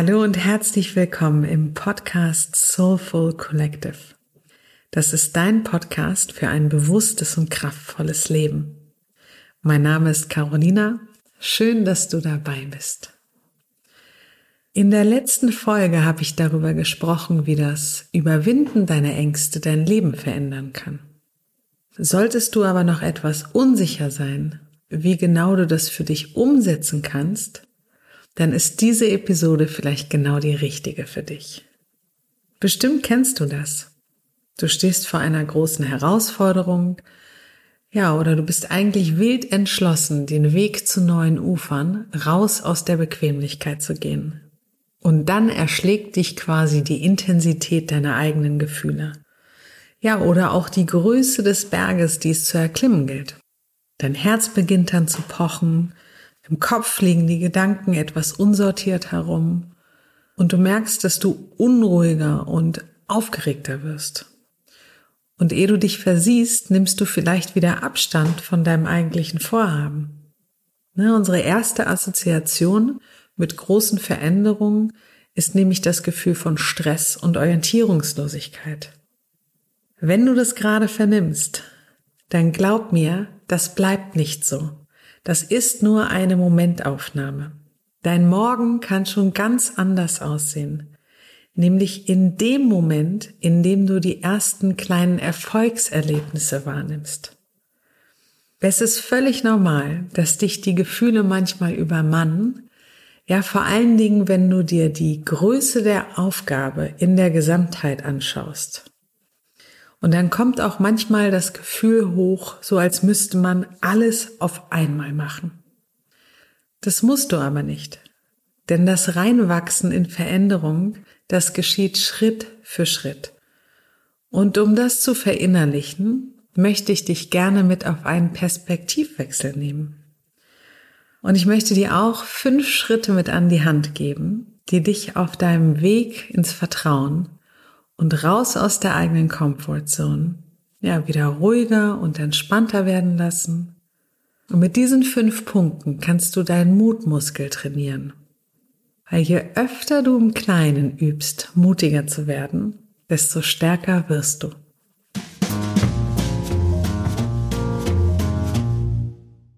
Hallo und herzlich willkommen im Podcast Soulful Collective. Das ist dein Podcast für ein bewusstes und kraftvolles Leben. Mein Name ist Carolina. Schön, dass du dabei bist. In der letzten Folge habe ich darüber gesprochen, wie das Überwinden deiner Ängste dein Leben verändern kann. Solltest du aber noch etwas unsicher sein, wie genau du das für dich umsetzen kannst, dann ist diese Episode vielleicht genau die richtige für dich. Bestimmt kennst du das. Du stehst vor einer großen Herausforderung, ja, oder du bist eigentlich wild entschlossen, den Weg zu neuen Ufern, raus aus der Bequemlichkeit zu gehen. Und dann erschlägt dich quasi die Intensität deiner eigenen Gefühle. Ja, oder auch die Größe des Berges, die es zu erklimmen gilt. Dein Herz beginnt dann zu pochen, im Kopf liegen die Gedanken etwas unsortiert herum und du merkst, dass du unruhiger und aufgeregter wirst. Und ehe du dich versiehst, nimmst du vielleicht wieder Abstand von deinem eigentlichen Vorhaben. Ne, unsere erste Assoziation mit großen Veränderungen ist nämlich das Gefühl von Stress und Orientierungslosigkeit. Wenn du das gerade vernimmst, dann glaub mir, das bleibt nicht so. Das ist nur eine Momentaufnahme. Dein Morgen kann schon ganz anders aussehen. Nämlich in dem Moment, in dem du die ersten kleinen Erfolgserlebnisse wahrnimmst. Es ist völlig normal, dass dich die Gefühle manchmal übermannen. Ja, vor allen Dingen, wenn du dir die Größe der Aufgabe in der Gesamtheit anschaust. Und dann kommt auch manchmal das Gefühl hoch, so als müsste man alles auf einmal machen. Das musst du aber nicht. Denn das Reinwachsen in Veränderung, das geschieht Schritt für Schritt. Und um das zu verinnerlichen, möchte ich dich gerne mit auf einen Perspektivwechsel nehmen. Und ich möchte dir auch fünf Schritte mit an die Hand geben, die dich auf deinem Weg ins Vertrauen und raus aus der eigenen Comfortzone. Ja, wieder ruhiger und entspannter werden lassen. Und mit diesen fünf Punkten kannst du deinen Mutmuskel trainieren. Weil je öfter du im Kleinen übst, mutiger zu werden, desto stärker wirst du.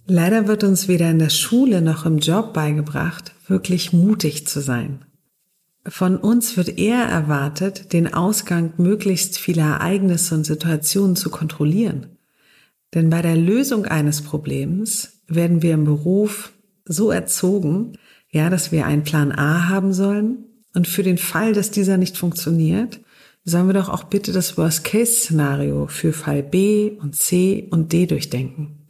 Leider wird uns weder in der Schule noch im Job beigebracht, wirklich mutig zu sein. Von uns wird eher erwartet, den Ausgang möglichst vieler Ereignisse und Situationen zu kontrollieren. Denn bei der Lösung eines Problems werden wir im Beruf so erzogen, ja, dass wir einen Plan A haben sollen und für den Fall, dass dieser nicht funktioniert, sollen wir doch auch bitte das Worst-Case-Szenario für Fall B und C und D durchdenken.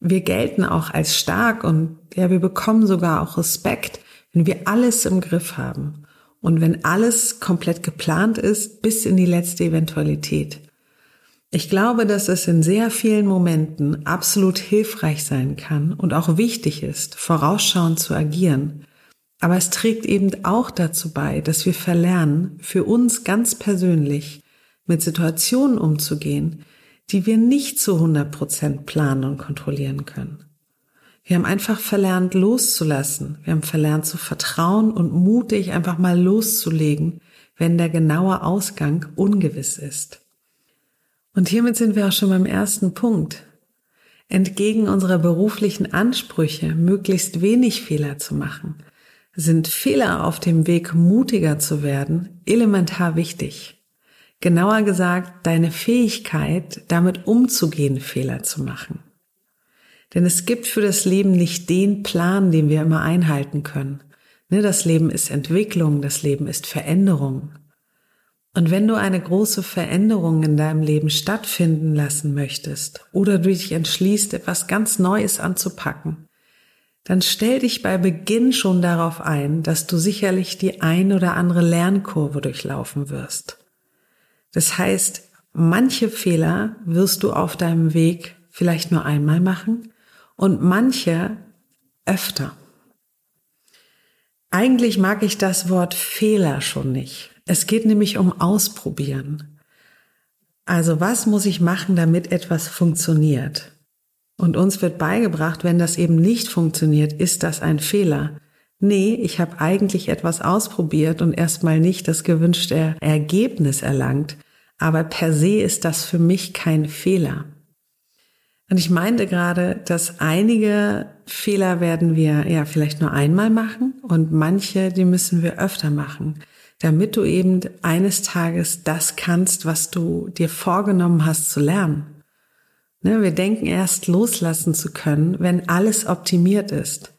Wir gelten auch als stark und ja, wir bekommen sogar auch Respekt, wenn wir alles im Griff haben und wenn alles komplett geplant ist bis in die letzte Eventualität. Ich glaube, dass es in sehr vielen Momenten absolut hilfreich sein kann und auch wichtig ist, vorausschauend zu agieren. Aber es trägt eben auch dazu bei, dass wir verlernen, für uns ganz persönlich mit Situationen umzugehen, die wir nicht zu 100 Prozent planen und kontrollieren können. Wir haben einfach verlernt loszulassen. Wir haben verlernt zu vertrauen und mutig einfach mal loszulegen, wenn der genaue Ausgang ungewiss ist. Und hiermit sind wir auch schon beim ersten Punkt. Entgegen unserer beruflichen Ansprüche, möglichst wenig Fehler zu machen, sind Fehler auf dem Weg, mutiger zu werden, elementar wichtig. Genauer gesagt, deine Fähigkeit, damit umzugehen, Fehler zu machen. Denn es gibt für das Leben nicht den Plan, den wir immer einhalten können. Ne, das Leben ist Entwicklung, das Leben ist Veränderung. Und wenn du eine große Veränderung in deinem Leben stattfinden lassen möchtest oder du dich entschließt, etwas ganz Neues anzupacken, dann stell dich bei Beginn schon darauf ein, dass du sicherlich die ein oder andere Lernkurve durchlaufen wirst. Das heißt, manche Fehler wirst du auf deinem Weg vielleicht nur einmal machen und manche öfter. Eigentlich mag ich das Wort Fehler schon nicht. Es geht nämlich um Ausprobieren. Also was muss ich machen, damit etwas funktioniert? Und uns wird beigebracht, wenn das eben nicht funktioniert, ist das ein Fehler. nee, ich habe eigentlich etwas ausprobiert und erstmal nicht das gewünschte Ergebnis erlangt, aber per se ist das für mich kein Fehler. Und ich meinte gerade, dass einige Fehler werden wir ja vielleicht nur einmal machen und manche, die müssen wir öfter machen, damit du eben eines Tages das kannst, was du dir vorgenommen hast zu lernen. Ne, wir denken erst loslassen zu können, wenn alles optimiert ist.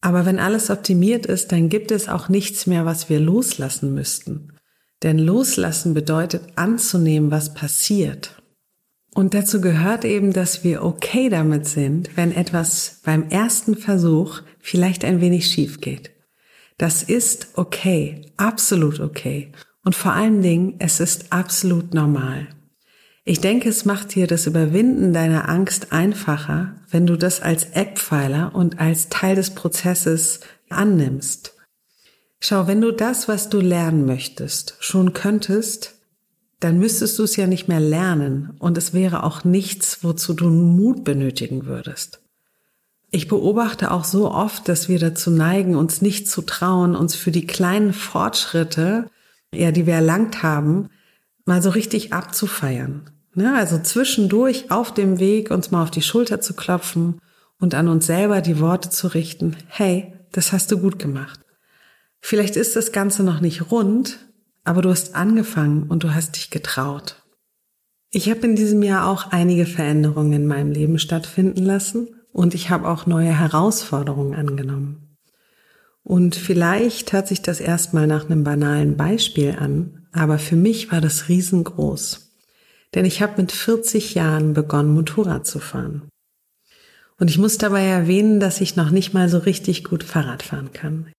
Aber wenn alles optimiert ist, dann gibt es auch nichts mehr, was wir loslassen müssten. Denn loslassen bedeutet anzunehmen, was passiert. Und dazu gehört eben, dass wir okay damit sind, wenn etwas beim ersten Versuch vielleicht ein wenig schief geht. Das ist okay, absolut okay. Und vor allen Dingen, es ist absolut normal. Ich denke, es macht dir das Überwinden deiner Angst einfacher, wenn du das als Eckpfeiler und als Teil des Prozesses annimmst. Schau, wenn du das, was du lernen möchtest, schon könntest, dann müsstest du es ja nicht mehr lernen und es wäre auch nichts, wozu du Mut benötigen würdest. Ich beobachte auch so oft, dass wir dazu neigen, uns nicht zu trauen, uns für die kleinen Fortschritte, ja, die wir erlangt haben, mal so richtig abzufeiern. Ne? Also zwischendurch auf dem Weg uns mal auf die Schulter zu klopfen und an uns selber die Worte zu richten, hey, das hast du gut gemacht. Vielleicht ist das Ganze noch nicht rund, aber du hast angefangen und du hast dich getraut. Ich habe in diesem Jahr auch einige Veränderungen in meinem Leben stattfinden lassen und ich habe auch neue Herausforderungen angenommen. Und vielleicht hört sich das erstmal nach einem banalen Beispiel an, aber für mich war das riesengroß. Denn ich habe mit 40 Jahren begonnen, Motorrad zu fahren. Und ich muss dabei erwähnen, dass ich noch nicht mal so richtig gut Fahrrad fahren kann.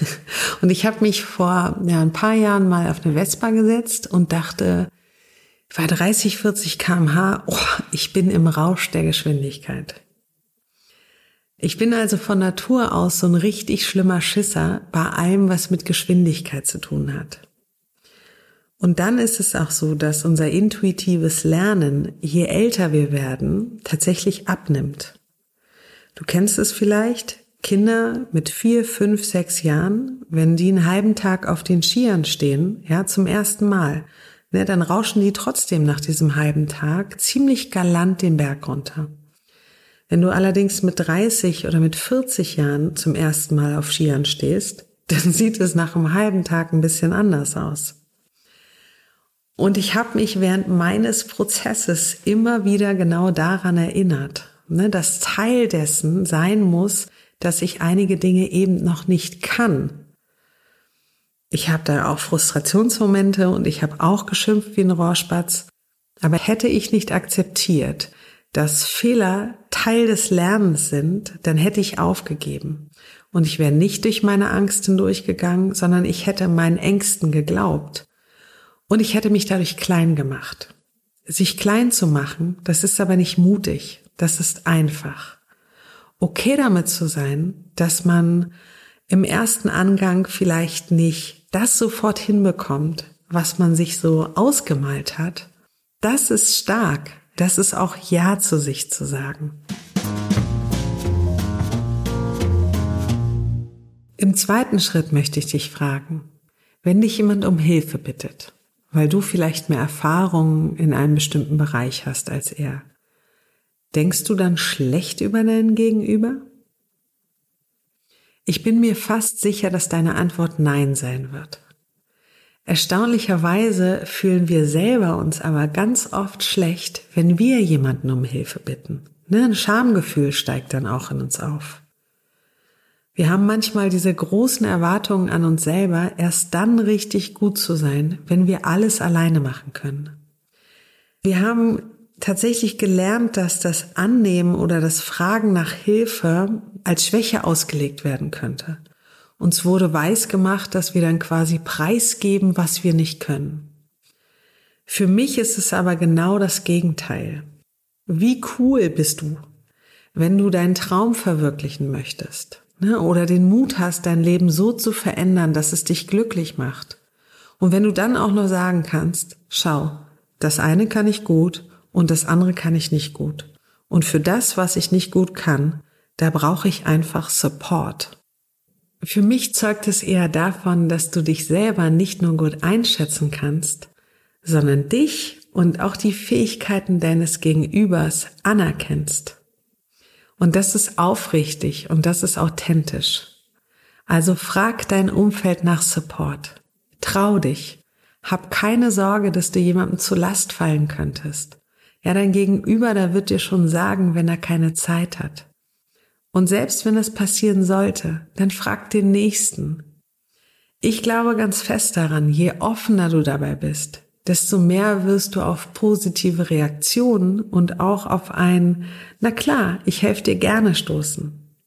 und ich habe mich vor ja, ein paar Jahren mal auf eine Vespa gesetzt und dachte, bei 30, 40 kmh, oh, ich bin im Rausch der Geschwindigkeit. Ich bin also von Natur aus so ein richtig schlimmer Schisser bei allem, was mit Geschwindigkeit zu tun hat. Und dann ist es auch so, dass unser intuitives Lernen, je älter wir werden, tatsächlich abnimmt. Du kennst es vielleicht, Kinder mit vier, fünf, sechs Jahren, wenn die einen halben Tag auf den Skiern stehen, ja, zum ersten Mal, ne, dann rauschen die trotzdem nach diesem halben Tag ziemlich galant den Berg runter. Wenn du allerdings mit 30 oder mit 40 Jahren zum ersten Mal auf Skiern stehst, dann sieht es nach einem halben Tag ein bisschen anders aus. Und ich habe mich während meines Prozesses immer wieder genau daran erinnert, ne, dass Teil dessen sein muss, dass ich einige Dinge eben noch nicht kann. Ich habe da auch Frustrationsmomente und ich habe auch geschimpft wie ein Rohrspatz. Aber hätte ich nicht akzeptiert, dass Fehler Teil des Lernens sind, dann hätte ich aufgegeben. Und ich wäre nicht durch meine Angst hindurchgegangen, sondern ich hätte meinen Ängsten geglaubt. Und ich hätte mich dadurch klein gemacht. Sich klein zu machen, das ist aber nicht mutig, das ist einfach. Okay damit zu sein, dass man im ersten Angang vielleicht nicht das sofort hinbekommt, was man sich so ausgemalt hat, das ist stark. Das ist auch Ja zu sich zu sagen. Im zweiten Schritt möchte ich dich fragen, wenn dich jemand um Hilfe bittet, weil du vielleicht mehr Erfahrung in einem bestimmten Bereich hast als er. Denkst du dann schlecht über deinen Gegenüber? Ich bin mir fast sicher, dass deine Antwort Nein sein wird. Erstaunlicherweise fühlen wir selber uns aber ganz oft schlecht, wenn wir jemanden um Hilfe bitten. Ne, ein Schamgefühl steigt dann auch in uns auf. Wir haben manchmal diese großen Erwartungen an uns selber, erst dann richtig gut zu sein, wenn wir alles alleine machen können. Wir haben tatsächlich gelernt, dass das Annehmen oder das Fragen nach Hilfe als Schwäche ausgelegt werden könnte. Uns wurde weiß gemacht, dass wir dann quasi preisgeben, was wir nicht können. Für mich ist es aber genau das Gegenteil. Wie cool bist du, wenn du deinen Traum verwirklichen möchtest? ne, oder den Mut hast, dein Leben so zu verändern, dass es dich glücklich macht. Und wenn du dann auch nur sagen kannst, schau, das eine kann ich gut und das andere kann ich nicht gut. Und für das, was ich nicht gut kann, da brauche ich einfach Support. Für mich zeugt es eher davon, dass du dich selber nicht nur gut einschätzen kannst, sondern dich und auch die Fähigkeiten deines Gegenübers anerkennst. Und das ist aufrichtig und das ist authentisch. Also frag dein Umfeld nach Support. Trau dich. Hab keine Sorge, dass du jemandem zu Last fallen könntest. Ja, dein Gegenüber, da wird dir schon sagen, wenn er keine Zeit hat. Und selbst wenn es passieren sollte, dann frag den Nächsten. Ich glaube ganz fest daran, je offener du dabei bist, desto mehr wirst du auf positive Reaktionen und auch auf ein, na klar, ich helfe dir gerne stoßen.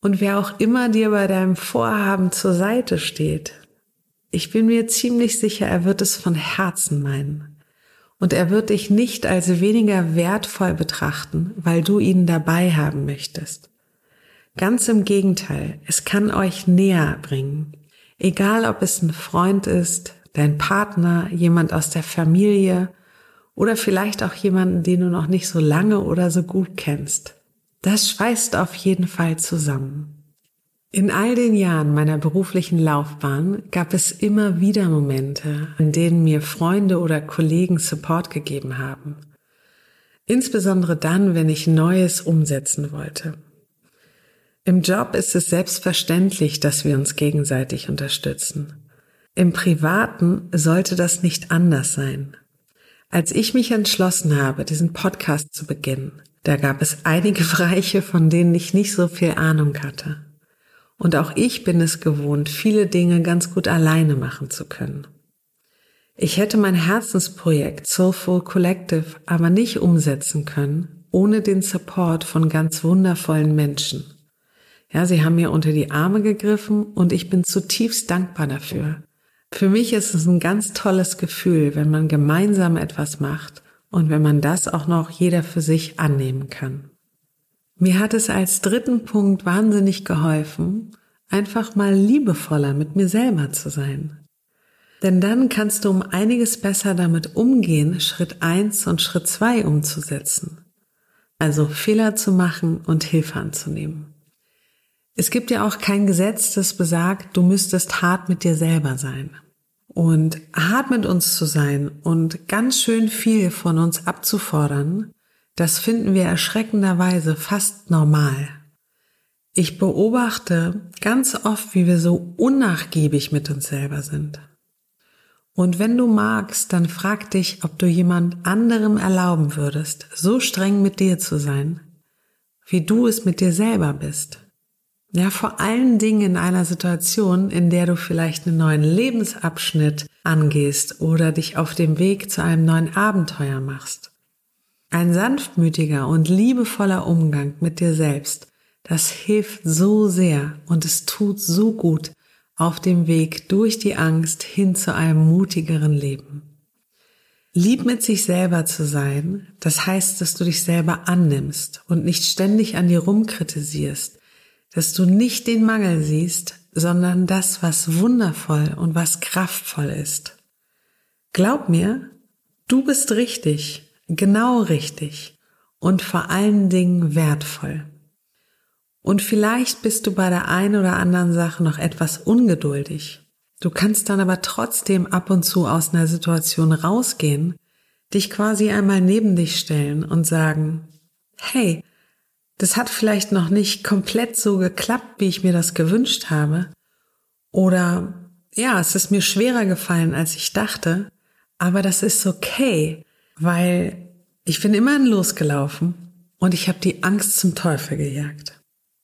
Und wer auch immer dir bei deinem Vorhaben zur Seite steht, ich bin mir ziemlich sicher, er wird es von Herzen meinen. Und er wird dich nicht als weniger wertvoll betrachten, weil du ihn dabei haben möchtest. Ganz im Gegenteil, es kann euch näher bringen. Egal ob es ein Freund ist, dein Partner, jemand aus der Familie oder vielleicht auch jemanden, den du noch nicht so lange oder so gut kennst. Das schweißt auf jeden Fall zusammen. In all den Jahren meiner beruflichen Laufbahn gab es immer wieder Momente, in denen mir Freunde oder Kollegen Support gegeben haben. Insbesondere dann, wenn ich Neues umsetzen wollte. Im Job ist es selbstverständlich, dass wir uns gegenseitig unterstützen. Im Privaten sollte das nicht anders sein. Als ich mich entschlossen habe, diesen Podcast zu beginnen, da gab es einige Bereiche, von denen ich nicht so viel Ahnung hatte. Und auch ich bin es gewohnt, viele Dinge ganz gut alleine machen zu können. Ich hätte mein Herzensprojekt Soulful Collective aber nicht umsetzen können, ohne den Support von ganz wundervollen Menschen. Ja, sie haben mir unter die Arme gegriffen und ich bin zutiefst dankbar dafür. Für mich ist es ein ganz tolles Gefühl, wenn man gemeinsam etwas macht und wenn man das auch noch jeder für sich annehmen kann. Mir hat es als dritten Punkt wahnsinnig geholfen, einfach mal liebevoller mit mir selber zu sein. Denn dann kannst du um einiges besser damit umgehen, Schritt eins und Schritt zwei umzusetzen. Also Fehler zu machen und Hilfe anzunehmen. Es gibt ja auch kein Gesetz, das besagt, du müsstest hart mit dir selber sein. Und hart mit uns zu sein und ganz schön viel von uns abzufordern, das finden wir erschreckenderweise fast normal. Ich beobachte ganz oft, wie wir so unnachgiebig mit uns selber sind. Und wenn du magst, dann frag dich, ob du jemand anderem erlauben würdest, so streng mit dir zu sein, wie du es mit dir selber bist. Ja, vor allen Dingen in einer Situation, in der du vielleicht einen neuen Lebensabschnitt angehst oder dich auf dem Weg zu einem neuen Abenteuer machst. Ein sanftmütiger und liebevoller Umgang mit dir selbst, das hilft so sehr und es tut so gut auf dem Weg durch die Angst hin zu einem mutigeren Leben. Lieb mit sich selber zu sein, das heißt, dass du dich selber annimmst und nicht ständig an dir rumkritisierst, dass du nicht den Mangel siehst, sondern das, was wundervoll und was kraftvoll ist. Glaub mir, du bist richtig genau richtig und vor allen Dingen wertvoll. Und vielleicht bist du bei der einen oder anderen Sache noch etwas ungeduldig. Du kannst dann aber trotzdem ab und zu aus einer Situation rausgehen, dich quasi einmal neben dich stellen und sagen, hey, das hat vielleicht noch nicht komplett so geklappt, wie ich mir das gewünscht habe. Oder ja, es ist mir schwerer gefallen, als ich dachte, aber das ist okay, weil ich bin immerhin losgelaufen und ich habe die Angst zum Teufel gejagt.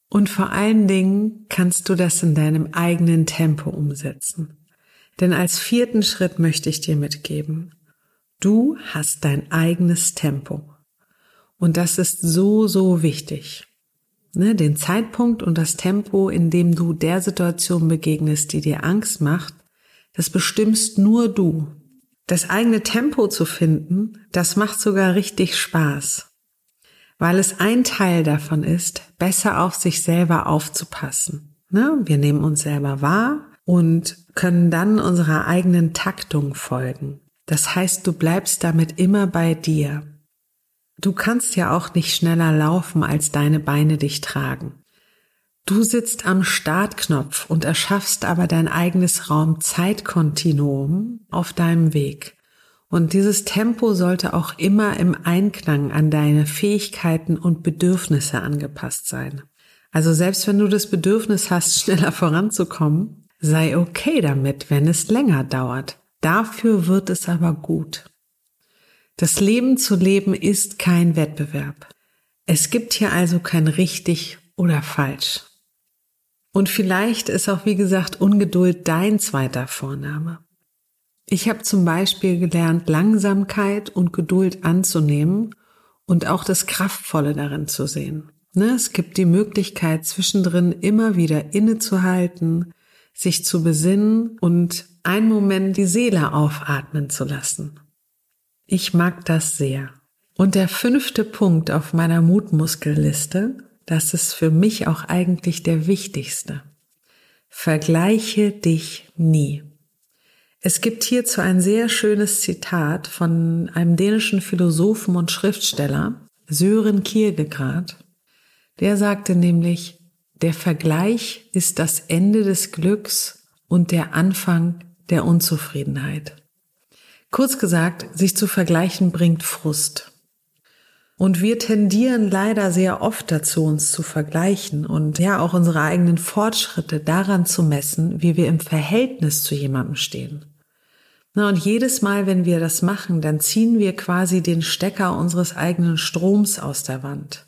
Und vor allen Dingen kannst du das in deinem eigenen Tempo umsetzen. Denn als vierten Schritt möchte ich dir mitgeben, du hast dein eigenes Tempo. Und das ist so, so wichtig. Ne, den Zeitpunkt und das Tempo, in dem du der Situation begegnest, die dir Angst macht, das bestimmst nur du. Das eigene Tempo zu finden, das macht sogar richtig Spaß, weil es ein Teil davon ist, besser auf sich selber aufzupassen. Ne? Wir nehmen uns selber wahr und können dann unserer eigenen Taktung folgen. Das heißt, du bleibst damit immer bei dir. Du kannst ja auch nicht schneller laufen, als deine Beine dich tragen. Du sitzt am Startknopf und erschaffst aber dein eigenes Raum-Zeitkontinuum auf deinem Weg. Und dieses Tempo sollte auch immer im Einklang an deine Fähigkeiten und Bedürfnisse angepasst sein. Also selbst wenn du das Bedürfnis hast, schneller voranzukommen, sei okay damit, wenn es länger dauert. Dafür wird es aber gut. Das Leben zu leben ist kein Wettbewerb. Es gibt hier also kein richtig oder falsch. Und vielleicht ist auch, wie gesagt, Ungeduld dein zweiter Vorname. Ich habe zum Beispiel gelernt, Langsamkeit und Geduld anzunehmen und auch das Kraftvolle darin zu sehen. Ne, es gibt die Möglichkeit, zwischendrin immer wieder innezuhalten, sich zu besinnen und einen Moment die Seele aufatmen zu lassen. Ich mag das sehr. Und der fünfte Punkt auf meiner Mutmuskelliste das ist für mich auch eigentlich der wichtigste. Vergleiche dich nie. Es gibt hierzu ein sehr schönes Zitat von einem dänischen Philosophen und Schriftsteller, Sören Kierkegaard. Der sagte nämlich, der Vergleich ist das Ende des Glücks und der Anfang der Unzufriedenheit. Kurz gesagt, sich zu vergleichen bringt Frust. Und wir tendieren leider sehr oft dazu, uns zu vergleichen und ja auch unsere eigenen Fortschritte daran zu messen, wie wir im Verhältnis zu jemandem stehen. Na, und jedes Mal, wenn wir das machen, dann ziehen wir quasi den Stecker unseres eigenen Stroms aus der Wand.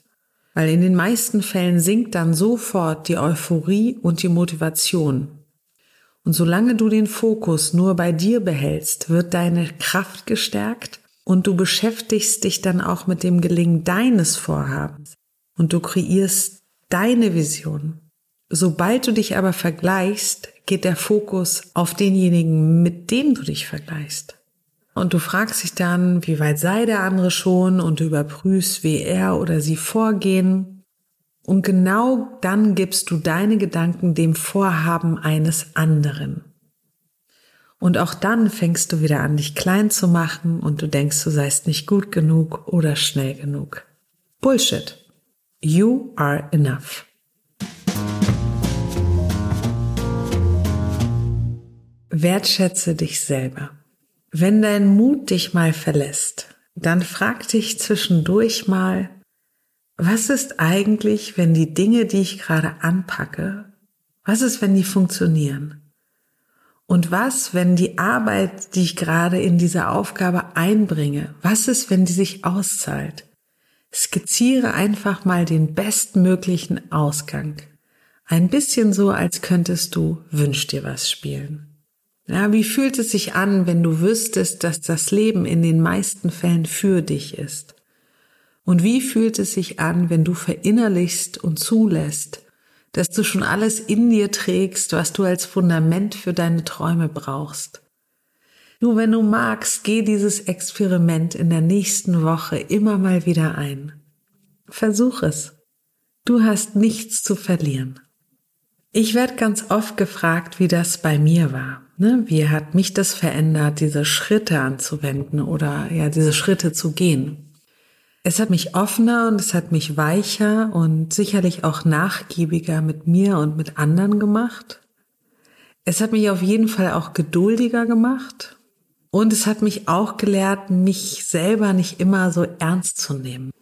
Weil in den meisten Fällen sinkt dann sofort die Euphorie und die Motivation. Und solange du den Fokus nur bei dir behältst, wird deine Kraft gestärkt und du beschäftigst dich dann auch mit dem Gelingen deines Vorhabens und du kreierst deine Vision. Sobald du dich aber vergleichst, geht der Fokus auf denjenigen, mit dem du dich vergleichst. Und du fragst dich dann, wie weit sei der andere schon und du überprüfst, wie er oder sie vorgehen. Und genau dann gibst du deine Gedanken dem Vorhaben eines anderen. Und auch dann fängst du wieder an, dich klein zu machen und du denkst, du seist nicht gut genug oder schnell genug. Bullshit. You are enough. Wertschätze dich selber. Wenn dein Mut dich mal verlässt, dann frag dich zwischendurch mal, was ist eigentlich, wenn die Dinge, die ich gerade anpacke, was ist, wenn die funktionieren? Und was, wenn die Arbeit, die ich gerade in dieser Aufgabe einbringe, was ist, wenn die sich auszahlt? Skizziere einfach mal den bestmöglichen Ausgang. Ein bisschen so, als könntest du Wünsch dir was spielen. Ja, wie fühlt es sich an, wenn du wüsstest, dass das Leben in den meisten Fällen für dich ist? Und wie fühlt es sich an, wenn du verinnerlichst und zulässt, dass du schon alles in dir trägst, was du als Fundament für deine Träume brauchst. Nur wenn du magst, geh dieses Experiment in der nächsten Woche immer mal wieder ein. Versuch es. Du hast nichts zu verlieren. Ich werde ganz oft gefragt, wie das bei mir war. Ne? Wie hat mich das verändert, diese Schritte anzuwenden oder ja, diese Schritte zu gehen? Es hat mich offener und es hat mich weicher und sicherlich auch nachgiebiger mit mir und mit anderen gemacht. Es hat mich auf jeden Fall auch geduldiger gemacht und es hat mich auch gelehrt, mich selber nicht immer so ernst zu nehmen.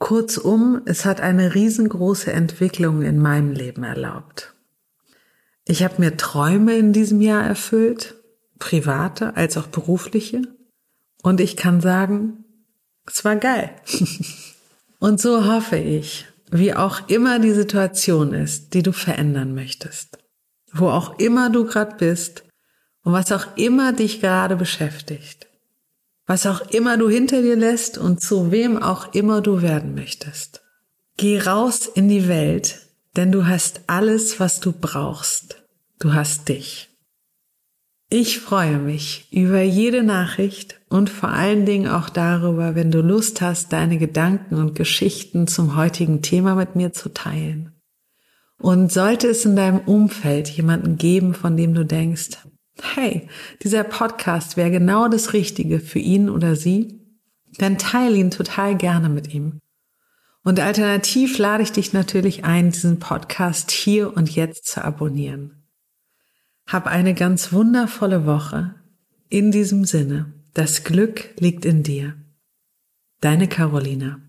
Kurzum, es hat eine riesengroße Entwicklung in meinem Leben erlaubt. Ich habe mir Träume in diesem Jahr erfüllt, private als auch berufliche. Und ich kann sagen, es war geil. Und so hoffe ich, wie auch immer die Situation ist, die du verändern möchtest, wo auch immer du gerade bist und was auch immer dich gerade beschäftigt, was auch immer du hinter dir lässt und zu wem auch immer du werden möchtest. Geh raus in die Welt, denn du hast alles, was du brauchst. Du hast dich. Ich freue mich über jede Nachricht und vor allen Dingen auch darüber, wenn du Lust hast, deine Gedanken und Geschichten zum heutigen Thema mit mir zu teilen. Und sollte es in deinem Umfeld jemanden geben, von dem du denkst, hey, dieser Podcast wäre genau das Richtige für ihn oder sie, dann teile ihn total gerne mit ihm. Und alternativ lade ich dich natürlich ein, diesen Podcast hier und jetzt zu abonnieren. Hab eine ganz wundervolle Woche. In diesem Sinne, das Glück liegt in dir. Deine Carolina.